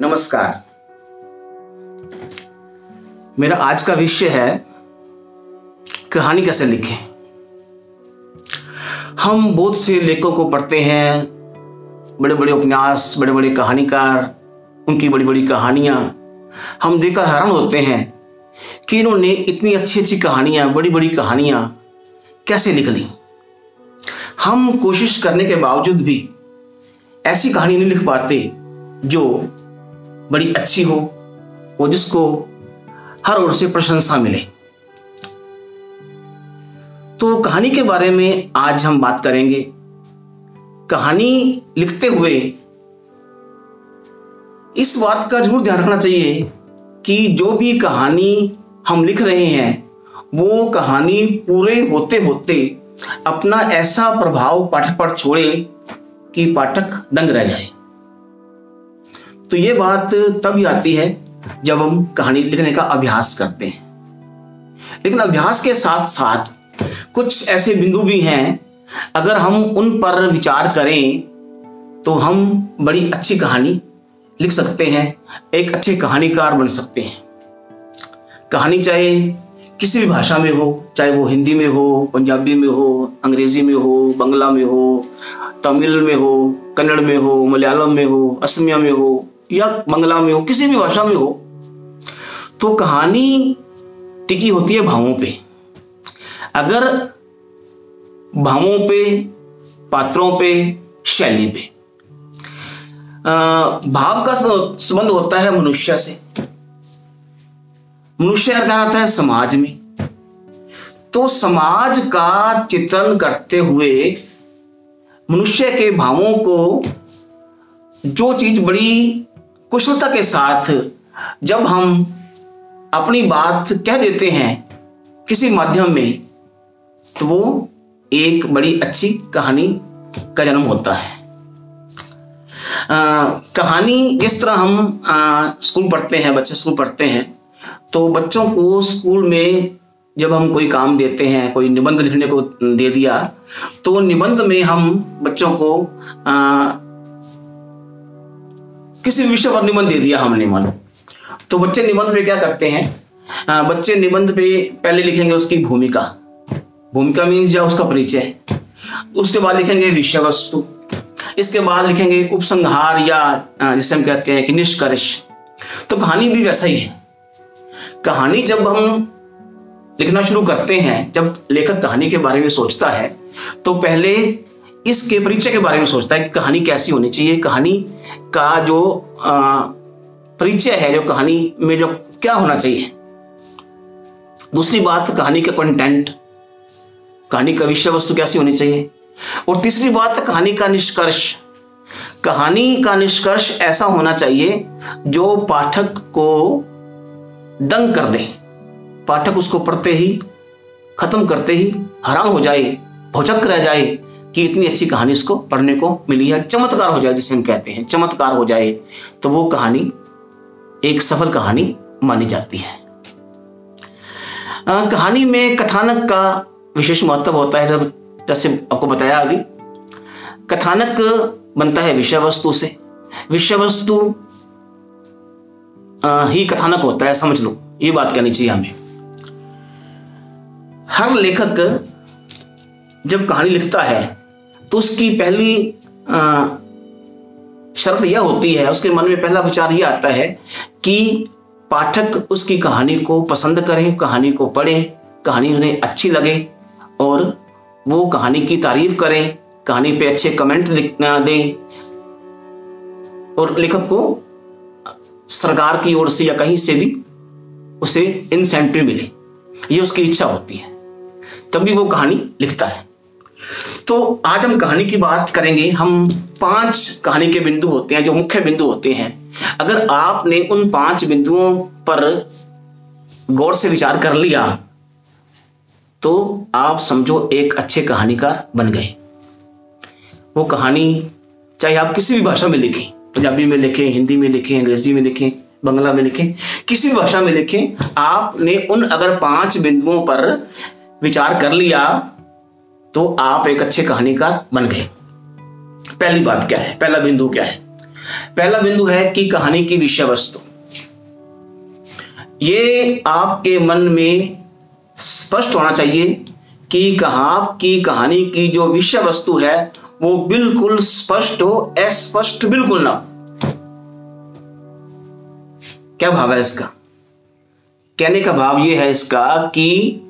नमस्कार। मेरा आज का विषय है, कहानी कैसे लिखें? हम बहुत से लेखकों को पढ़ते हैं बड़े बड़े उपन्यास बड़े बड़े कहानीकार, उनकी बड़ी बड़ी कहानियाँ। हम देखकर हैरान होते हैं कि इन्होंने इतनी अच्छी अच्छी कहानियाँ बड़ी बड़ी कहानियाँ कैसे लिख ली? हम कोशिश करने के बावजूद भी ऐसी कहानी नहीं लिख पाते जो बड़ी अच्छी हो, वो जिसको हर ओर से प्रशंसा मिले। तो कहानी के बारे में आज हम बात करेंगे। कहानी लिखते हुए इस बात का ज़रूर ध्यान रखना चाहिए कि जो भी कहानी हम लिख रहे हैं, वो कहानी पूरे होते होते अपना ऐसा प्रभाव पाठक पर छोड़े कि पाठक दंग रह जाए। तो ये बात तभी आती है जब हम कहानी लिखने का अभ्यास करते हैं। लेकिन अभ्यास के साथ साथ कुछ ऐसे बिंदु भी हैं, अगर हम उन पर विचार करें तो हम बड़ी अच्छी कहानी लिख सकते हैं, एक अच्छे कहानीकार बन सकते हैं। कहानी चाहे किसी भी भाषा में हो, चाहे वो हिंदी में हो, पंजाबी में हो, अंग्रेज़ी में हो, बंगला में हो, तमिल में हो, कन्नड़ में हो, मलयालम में हो, असमिया में हो या बंगला में हो, किसी भी भाषा में हो तो कहानी टिकी होती है भावों पे। अगर भावों पे, पात्रों पे, शैली पे। भाव का संबंध होता है मनुष्य से। मनुष्य क्या आता है समाज में। तो समाज का चित्रण करते हुए मनुष्य के भावों को जो चीज़ बड़ी कुशलता के साथ जब हम अपनी बात कह देते हैं किसी माध्यम में तो वो एक बड़ी अच्छी कहानी का जन्म होता है। आ, कहानी जिस तरह हम आ, स्कूल पढ़ते हैं बच्चे स्कूल पढ़ते हैं तो बच्चों को स्कूल में जब हम कोई काम देते हैं कोई निबंध लिखने को दे दिया तो निबंध में हम बच्चों को आ, किसी विषय पर निबंध दे दिया हमने मानो तो बच्चे निबंध पे क्या करते हैं? आ, बच्चे निबंध पे पहले लिखेंगे उसकी भूमिका। भूमिका मीन या उसका परिचय। उसके बाद लिखेंगे विषय वस्तु इसके बाद लिखेंगे उपसंहार या जिसे हम कहते हैं कि निष्कर्ष। तो कहानी भी वैसा ही है। कहानी जब हम लिखना शुरू करते हैं जब लेखक कहानी के बारे में सोचता है तो पहले इसके परिचय के बारे में सोचता है कि कहानी कैसी होनी चाहिए। कहानी का जो परिचय है, जो कहानी में जो क्या होना चाहिए। दूसरी बात, कहानी का कंटेंट कहानी का विषय वस्तु कैसी होनी चाहिए। और तीसरी बात, कहानी का निष्कर्ष। कहानी का निष्कर्ष ऐसा होना चाहिए, जो पाठक को दंग कर दे। पाठक उसको पढ़ते ही, खत्म करते ही हैरान हो जाए, भौचक रह जाए कि इतनी अच्छी कहानी उसको पढ़ने को मिली है। चमत्कार हो जाए जिसे हम कहते हैं। चमत्कार हो जाए तो वो कहानी एक सफल कहानी मानी जाती है। आ, कहानी में कथानक का विशेष महत्व होता है जब जैसे आपको बताया अभी। कथानक बनता है विषय वस्तु से। विषय वस्तु ही कथानक होता है समझ लो। ये बात कहनी चाहिए हमें। हर लेखक जब कहानी लिखता है तो उसकी पहली शर्त यह होती है, उसके मन में पहला विचार यह आता है कि पाठक उसकी कहानी को पसंद करें, कहानी को पढ़ें, कहानी उन्हें अच्छी लगे और वो कहानी की तारीफ़ करें, कहानी पे अच्छे कमेंट दें और लेखक को सरकार की ओर से या कहीं से भी उसे इंसेंटिव मिले। ये उसकी इच्छा होती है। तभी वो कहानी लिखता है। तो आज हम कहानी की बात करेंगे। हम पाँच कहानी के बिंदु होते हैं, जो मुख्य बिंदु होते हैं। अगर आपने उन पाँच बिंदुओं पर गौर से विचार कर लिया तो आप समझो एक अच्छे कहानीकार बन गए। वो कहानी चाहे आप किसी भी भाषा में लिखें, पंजाबी में लिखें, हिंदी में लिखें, अंग्रेज़ी में लिखें, बंगला में लिखें, किसी भी भाषा में लिखें, आपने उन अगर पाँच बिंदुओं पर विचार कर लिया तो आप एक अच्छे कहानीकार बन गए। पहली बात क्या है? पहला बिंदु क्या है? पहला बिंदु है कि कहानी की विषय वस्तु ये आपके मन में स्पष्ट होना चाहिए कि कहा की कहानी की जो विषय वस्तु है, वो बिल्कुल स्पष्ट हो, अस्पष्ट बिल्कुल ना क्या भाव है इसका? कहने का भाव ये है इसका कि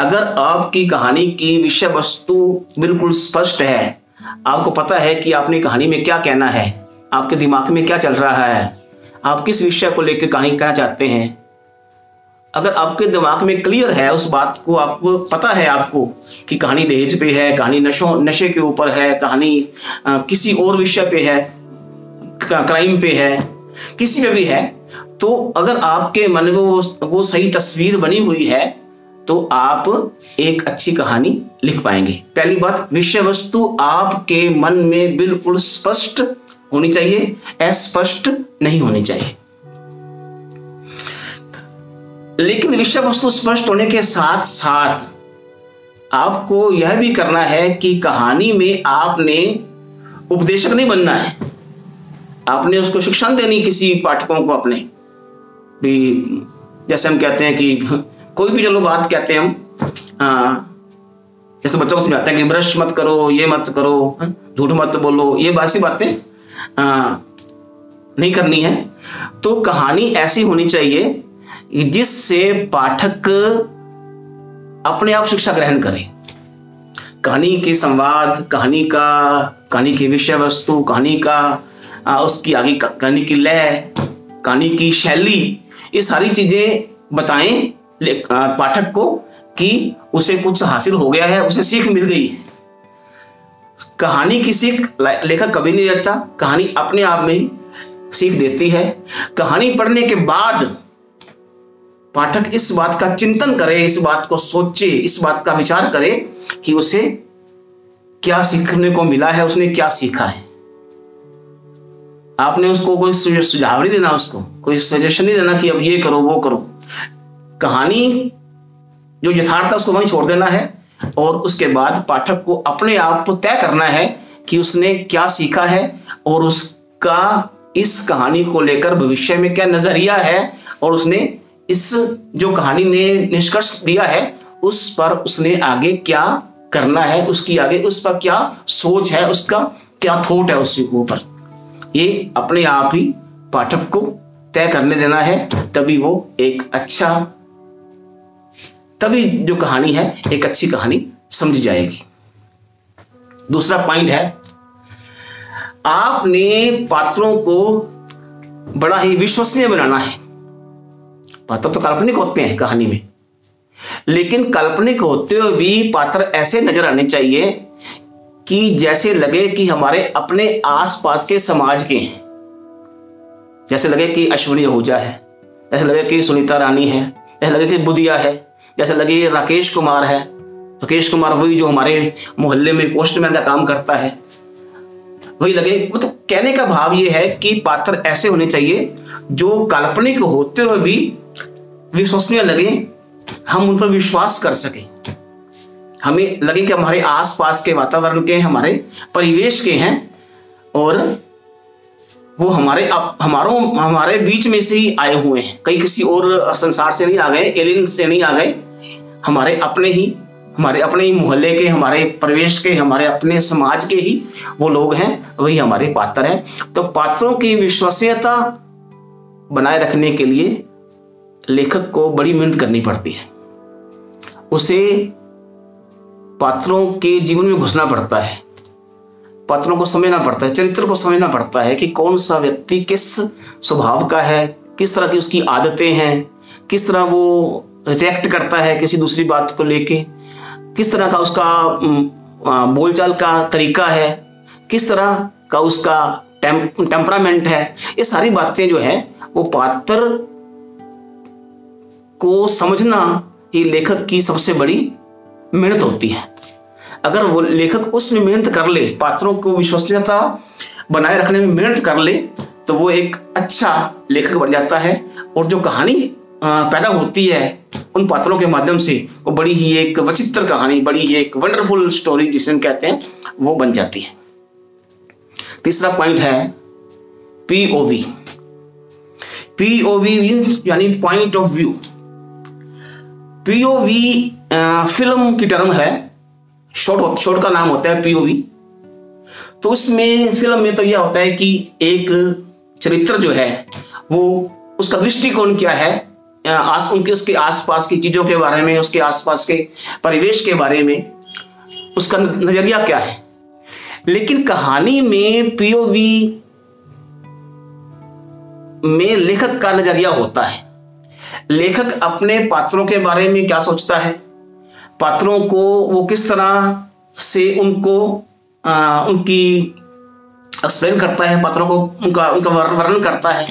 अगर आपकी कहानी की विषय वस्तु बिल्कुल स्पष्ट है आपको पता है कि आपने कहानी में क्या कहना है आपके दिमाग में क्या चल रहा है आप किस विषय को लेकर कहानी कहना चाहते हैं अगर आपके दिमाग में क्लियर है उस बात को आपको पता है आपको कि कहानी दहेज पे है कहानी नशों नशे के ऊपर है कहानी आ, किसी और विषय पे है क्राइम पे है किसी में भी है तो अगर आपके मन में वो वो सही तस्वीर बनी हुई है तो आप एक अच्छी कहानी लिख पाएँगे। पहली बात, विषय वस्तु आपके मन में बिल्कुल स्पष्ट होनी चाहिए, अस्पष्ट नहीं होनी चाहिए। लेकिन विषय वस्तु स्पष्ट होने के साथ साथ आपको यह भी करना है कि कहानी में आपने उपदेशक नहीं बनना है। आपने उसको शिक्षा देनी किसी पाठकों को अपने। भी जैसे हम कहते हैं कि कोई भी चलो बात कहते हैं हम हाँ जैसे बच्चों को समझाते हैं कि ब्रश मत करो ये मत करो हाँ, झूठ मत बोलो ये बासी बातें नहीं करनी है। तो कहानी ऐसी होनी चाहिए जिससे पाठक अपने आप शिक्षा ग्रहण करें। कहानी के संवाद कहानी का कहानी की विषय वस्तु कहानी का आ, उसकी आगे कहानी की लय कहानी की शैली ये सारी चीज़ें बताएँ पाठक को कि उसे कुछ हासिल हो गया है, उसे सीख मिल गई है। कहानी की सीख लेखक कभी नहीं देता कहानी अपने आप में ही सीख देती है। कहानी पढ़ने के बाद पाठक इस बात का चिंतन करे, इस बात को सोचे, इस बात का विचार करे कि उसे क्या सीखने को मिला है, उसने क्या सीखा है। आपने उसको कोई सुझाव नहीं देना उसको, कोई सजेशन नहीं देना कि अब ये करो, वो करो। कहानी जो यथार्थ उसको वहीं छोड़ देना है और उसके बाद पाठक को अपने आप को तय करना है कि उसने क्या सीखा है और उसका इस कहानी को लेकर भविष्य में क्या नज़रिया है और उसने इस जो कहानी ने निष्कर्ष दिया है, उस पर उसने आगे क्या करना है, उसकी आगे उस पर क्या सोच है, उसका क्या थॉट है उसके ऊपर। ये अपने आप ही पाठक को तय करने देना है, तभी वो एक अच्छा तभी जो कहानी है, एक अच्छी कहानी समझ जाएगी। दूसरा पॉइंट है, आपने पात्रों को बड़ा ही विश्वसनीय बनाना है। पात्र तो काल्पनिक होते हैं कहानी में, लेकिन काल्पनिक होते हुए भी पात्र ऐसे नज़र आने चाहिए कि जैसे लगे कि हमारे अपने आसपास के समाज के हैं। जैसे लगे कि अश्विनी आहूजा है ऐसे लगे कि सुनीता रानी है ऐसे लगे कि बुधिया है जैसे लगे राकेश कुमार है। राकेश कुमार वही जो हमारे मोहल्ले में पोस्टमैन का काम करता है। वही लगे मतलब कहने का भाव ये है कि पात्र ऐसे होने चाहिए जो काल्पनिक होते हुए भी विश्वसनीय लगे, हम उन पर विश्वास कर सके। हमें लगे कि हमारे आसपास के वातावरण के हमारे परिवेश के हैं और वो हमारे आप, हमारों, हमारे बीच में से ही आए हुए हैं। कई किसी और संसार से नहीं आ गए एलियन से नहीं आ गए। हमारे अपने ही, हमारे अपने ही मोहल्ले के, हमारे प्रवेश के, हमारे अपने समाज के ही वो लोग हैं, वही हमारे पात्र हैं। तो पात्रों की विश्वसनीयता बनाए रखने के लिए लेखक को बड़ी मेहनत करनी पड़ती है। उसे पात्रों के जीवन में घुसना पड़ता है। पात्रों को समझना पड़ता है, चरित्र को समझना पड़ता है कि कौन सा व्यक्ति किस स्वभाव का है, किस तरह की उसकी आदतें हैं, किस तरह वो रिएक्ट करता है किसी दूसरी बात को लेके, किस तरह का उसका बोलचाल का तरीका है, किस तरह का उसका टेम्परामेंट है, ये सारी बातें जो है, वो पात्र को समझना ही लेखक की सबसे बड़ी मेहनत होती है। अगर वो लेखक उसमें मेहनत कर ले, पात्रों को विश्वसनीयता बनाए रखने में मेहनत कर ले तो वो एक अच्छा लेखक बन जाता है। और जो कहानी पैदा होती है उन पात्रों के माध्यम से, वो बड़ी ही एक वचित्र कहानी, बड़ी ही एक वंडरफुल स्टोरी जिसे हम कहते हैं, वो बन जाती है। तीसरा पॉइंट है पीओवी पीओवी यानी point of view POV film की टर्म है शॉर्ट शॉर्ट का नाम होता है पीओवी तो उसमें फ़िल्म में तो यह होता है कि एक चरित्र जो है, वो उसका दृष्टिकोण क्या है आस, उनके, उसके आसपास की चीज़ों के बारे में, उसके आसपास के परिवेश के बारे में, उसका नज़रिया क्या है। लेकिन कहानी में पीओवी में लेखक का नज़रिया होता है। लेखक अपने पात्रों के बारे में क्या सोचता है? पात्रों को वो किस तरह से उनको आ, उनकी एक्सप्लेन करता है पात्रों को उनका उनका वर्णन करता है।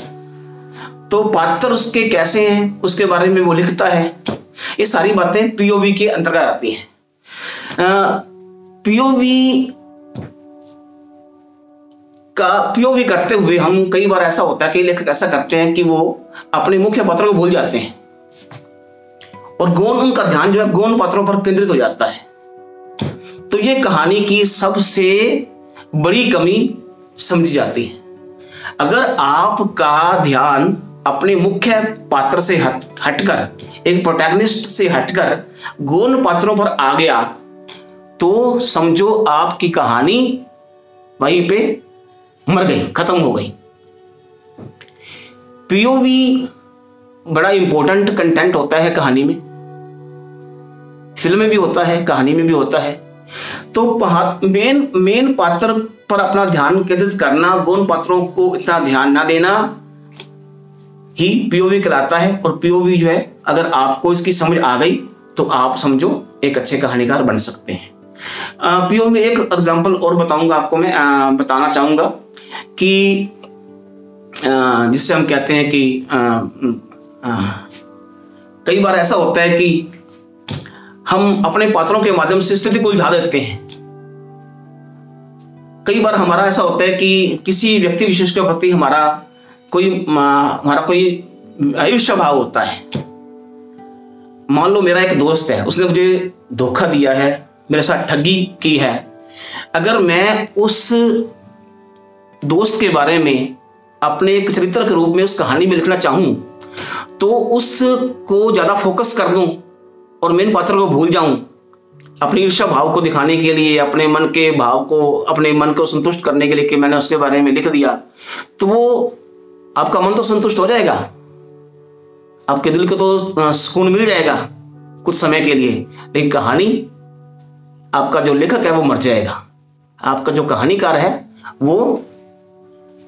तो पात्र उसके कैसे हैं उसके बारे में वो लिखता है। ये सारी बातें पीओवी के अंतर्गत आती हैं। पीओवी का पीओवी करते हुए हम कई बार ऐसा होता है कई लेखक ऐसा करते हैं कि वो अपने मुख्य पात्रों को भूल जाते हैं। और गौन उनका ध्यान जो है गौन पात्रों पर केंद्रित हो जाता है। तो ये कहानी की सबसे बड़ी कमी समझी जाती है। अगर आपका ध्यान अपने मुख्य पात्र से हट, हटकर, एक प्रोटैगनिस्ट से हटकर गौन पात्रों पर आ गया तो समझो आपकी कहानी वहीं पे मर गई, खत्म हो गई। पीओवी बड़ा इंपॉर्टेंट कंटेंट होता है कहानी में। फ़िल्म में भी होता है कहानी में भी होता है। तो मेन मेन पात्र पर अपना ध्यान केंद्रित करना गौन पात्रों को इतना ध्यान ना देना ही पीओवी कहलाता है। और पीओवी जो है अगर आपको इसकी समझ आ गई तो आप समझो एक अच्छे कहानीकार बन सकते हैं। पीओवी में एक एग्जांपल और बताऊँगा आपको मैं आ, बताना चाहूँगा कि जिससे हम कहते हैं कि आ, आ, कई बार ऐसा होता है कि हम अपने पात्रों के माध्यम से स्थिति को उलझा देते हैं। कई बार हमारा ऐसा होता है कि किसी व्यक्ति विशेष के प्रति हमारा कोई हमारा कोई आयुष्य भाव होता है। मान लो मेरा एक दोस्त है, उसने मुझे धोखा दिया है, मेरे साथ ठगी की है। अगर मैं उस दोस्त के बारे में अपने एक चरित्र के रूप में उस कहानी में लिखना चाहूँ तो उसको ज़्यादा फोकस कर दूँ और मेन पात्र को भूल जाऊँ, अपनी ईर्षा भाव को दिखाने के लिए, अपने मन के भाव को, अपने मन को संतुष्ट करने के लिए कि मैंने उसके बारे में लिख दिया तो वो आपका मन तो संतुष्ट हो जाएगा। आपके दिल को तो सुकून मिल जाएगा कुछ समय के लिए, लेकिन कहानी आपका जो लेखक है वो मर जाएगा। आपका जो कहानीकार है वो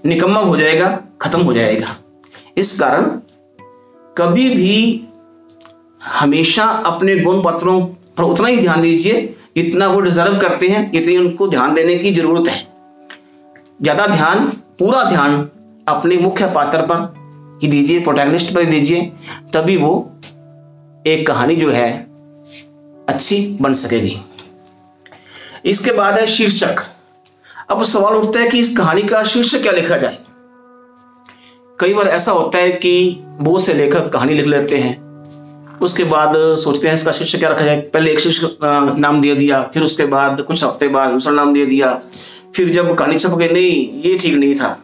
निकम्मा हो जाएगा, खत्म हो जाएगा। इस कारण कभी भी हमेशा अपने गुण पत्रों पर उतना ही ध्यान दीजिए, जितना वो डिजर्व करते हैं, इतनी उनको ध्यान देने की ज़रूरत है। ज़्यादा ध्यान, पूरा ध्यान अपने मुख्य पात्र पर ही दीजिए प्रोटैगनिस्ट पर दीजिए, तभी वो एक कहानी जो है, अच्छी बन सकेगी। इसके बाद है शीर्षक। अब सवाल उठता है कि इस कहानी का शीर्षक क्या लिखा जाए? कई बार ऐसा होता है कि बहुत से लेखक कहानी लिख लेते हैं उसके बाद सोचते हैं इसका शीर्षक क्या रखा जाए? पहले एक शीर्षक नाम दे दिया, फिर उसके बाद कुछ हफ़्ते बाद दूसरा नाम दे दिया, फिर जब कहानी छप गई, नहीं, ये ठीक नहीं था।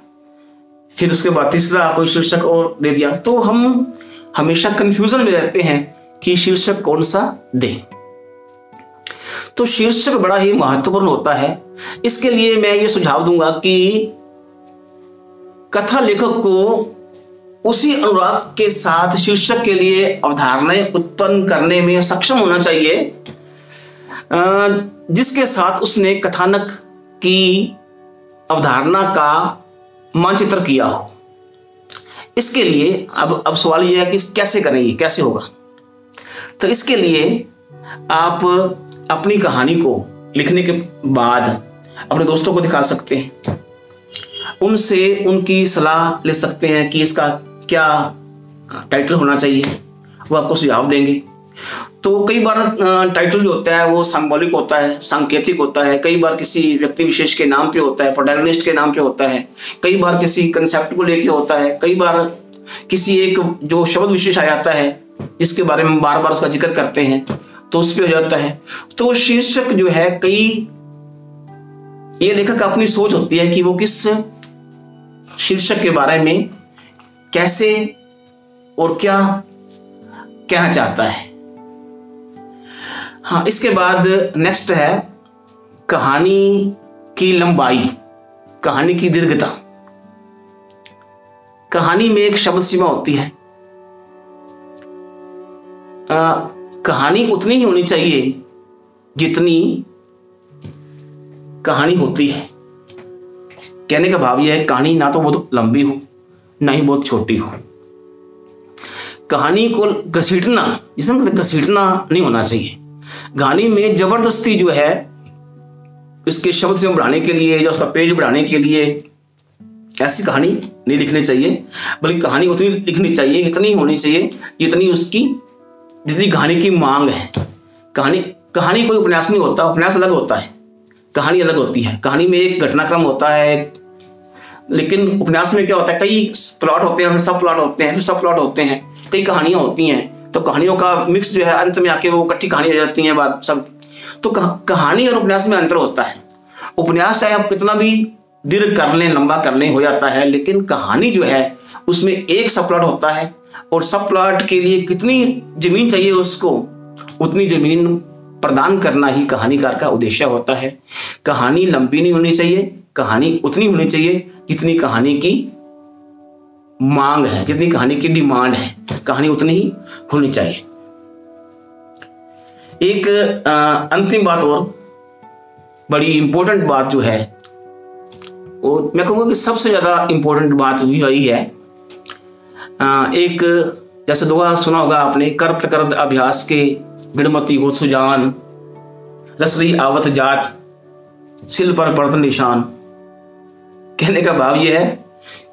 फिर उसके बाद तीसरा कोई शीर्षक और दे दिया। तो हम हमेशा कंफ्यूजन में रहते हैं कि शीर्षक कौन सा दें। तो शीर्षक बड़ा ही महत्वपूर्ण होता है। इसके लिए मैं ये सुझाव दूँगा कि कथा लेखक को उसी अनुराग के साथ शीर्षक के लिए अवधारणाएँ उत्पन्न करने में सक्षम होना चाहिए। जिसके साथ उसने कथानक की अवधारणा का मानचित्र किया हो। इसके लिए अब अब सवाल यह है कि कैसे करेंगे कैसे होगा? तो इसके लिए आप अपनी कहानी को लिखने के बाद अपने दोस्तों को दिखा सकते हैं। उनसे उनकी सलाह ले सकते हैं कि इसका क्या टाइटल होना चाहिए? वो आपको सुझाव देंगे। तो कई बार टाइटल जो होता है, वो सिंबॉलिक होता है, सांकेतिक होता है। कई बार किसी व्यक्ति विशेष के नाम पे होता है प्रोटैगनिस्ट के नाम पे होता है। कई बार किसी कंसेप्ट को लेके होता है। कई बार किसी एक जो शब्द विशेष आ जाता है, जिसके बारे में बार बार उसका ज़िक्र करते हैं तो उस पर हो जाता है। तो शीर्षक जो है, कई, ये लेखक अपनी सोच होती है कि वो किस शीर्षक के बारे में कैसे और क्या कहना चाहता है? हाँ इसके बाद नेक्स्ट है कहानी की लंबाई कहानी की दीर्घता। कहानी में एक शब्द सीमा होती है। आ, कहानी उतनी ही होनी चाहिए जितनी कहानी होती है। कहने का भाव यह है कहानी ना तो बहुत लंबी हो। ना ही बहुत छोटी हो। कहानी को घसीटना जिसे मतलब घसीटना नहीं होना चाहिए। कहानी में ज़बरदस्ती जो है, इसके शब्द से बढ़ाने के लिए या उसका पेज बढ़ाने के लिए ऐसी कहानी नहीं लिखनी चाहिए। बल्कि कहानी उतनी लिखनी चाहिए, इतनी होनी चाहिए, जितनी उसकी, जितनी कहानी की मांग है। कहानी कहानी कोई उपन्यास नहीं होता, उपन्यास अलग होता है। कहानी अलग होती है। कहानी में एक घटनाक्रम होता है लेकिन उपन्यास में क्या होता है, कई प्लॉट होते हैं फिर सब प्लॉट होते हैं फिर सब प्लॉट होते हैं, कई कहानियाँ होती हैं तो कहानियों का मिक्स जो है, अंत में आके वो इकट्ठी कहानी जाती है बात सब। तो कहानी और उपन्यास में अंतर होता है। उपन्यास चाहे आप कितना भी दीर्घ कर लें, लंबा कर लें, हो जाता है, लेकिन कहानी जो है, उसमें एक सब प्लॉट होता है, और सब प्लॉट के लिए कितनी ज़मीन चाहिए उसको, उतनी ज़मीन प्रदान करना ही कहानीकार का उद्देश्य होता है। कहानी लंबी नहीं होनी चाहिए, कहानी उतनी होनी चाहिए जितनी कहानी की मांग है जितनी कहानी की डिमांड है, कहानी उतनी ही होनी चाहिए। एक अंतिम बात और बड़ी इंपॉर्टेंट बात जो है, वो मैं कहूँगा कि सबसे ज़्यादा इंपॉर्टेंट बात भी वही है। एक, जैसे दुआ सुना होगा आपने, करत करत अभ्यास के गणमती हो सुजान, रसरी आवत जात, सिल पर पड़त निशान। कहने का भाव यह है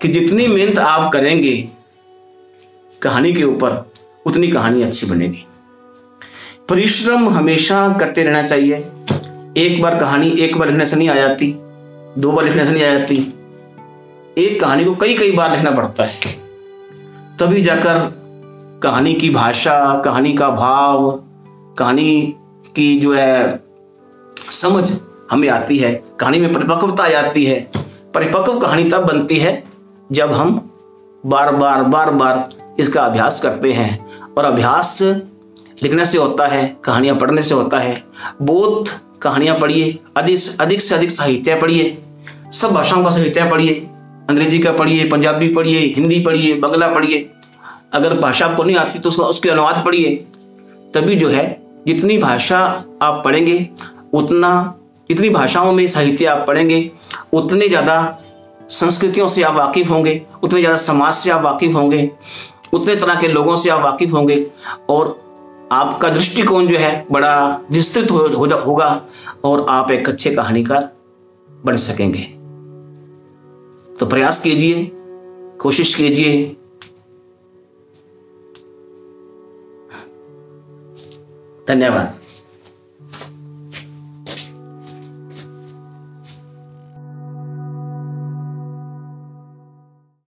कि जितनी मेहनत आप करेंगे कहानी के ऊपर, उतनी कहानी अच्छी बनेगी। परिश्रम हमेशा करते रहना चाहिए। एक बार कहानी एक बार लिखने से नहीं आ जाती, दो बार लिखने से नहीं आ जाती। एक कहानी को कई कई बार लिखना पड़ता है। तभी जाकर कहानी की भाषा, कहानी का भाव, कहानी की जो है समझ हमें आती है, कहानी में परिपक्वता आ जाती है। परिपक्व कहानी तब बनती है जब हम बार बार बार बार इसका अभ्यास करते हैं। और अभ्यास लिखने से होता है, कहानियाँ पढ़ने से होता है। बहुत कहानियाँ पढ़िए अधिक अधिक से अधिक साहित्य पढ़िए, सब भाषाओं का साहित्य पढ़िए, अंग्रेज़ी का पढ़िए, पंजाबी पढ़िए, हिंदी पढ़िए, बंगला पढ़िए। अगर भाषा आपको नहीं आती तो उसका, उसके अनुवाद पढ़िए। तभी जो है, जितनी भाषा आप पढ़ेंगे, उतना जितनी भाषाओं में साहित्य आप पढ़ेंगे उतने ज़्यादा संस्कृतियों से आप वाकिफ होंगे उतने ज़्यादा समाज से आप वाकिफ होंगे उतने तरह के लोगों से आप वाकिफ होंगे और आपका दृष्टिकोण जो है बड़ा विस्तृत हो, हो होगा और आप एक अच्छे कहानीकार बन सकेंगे। तो प्रयास कीजिए कोशिश कीजिए। धन्यवाद।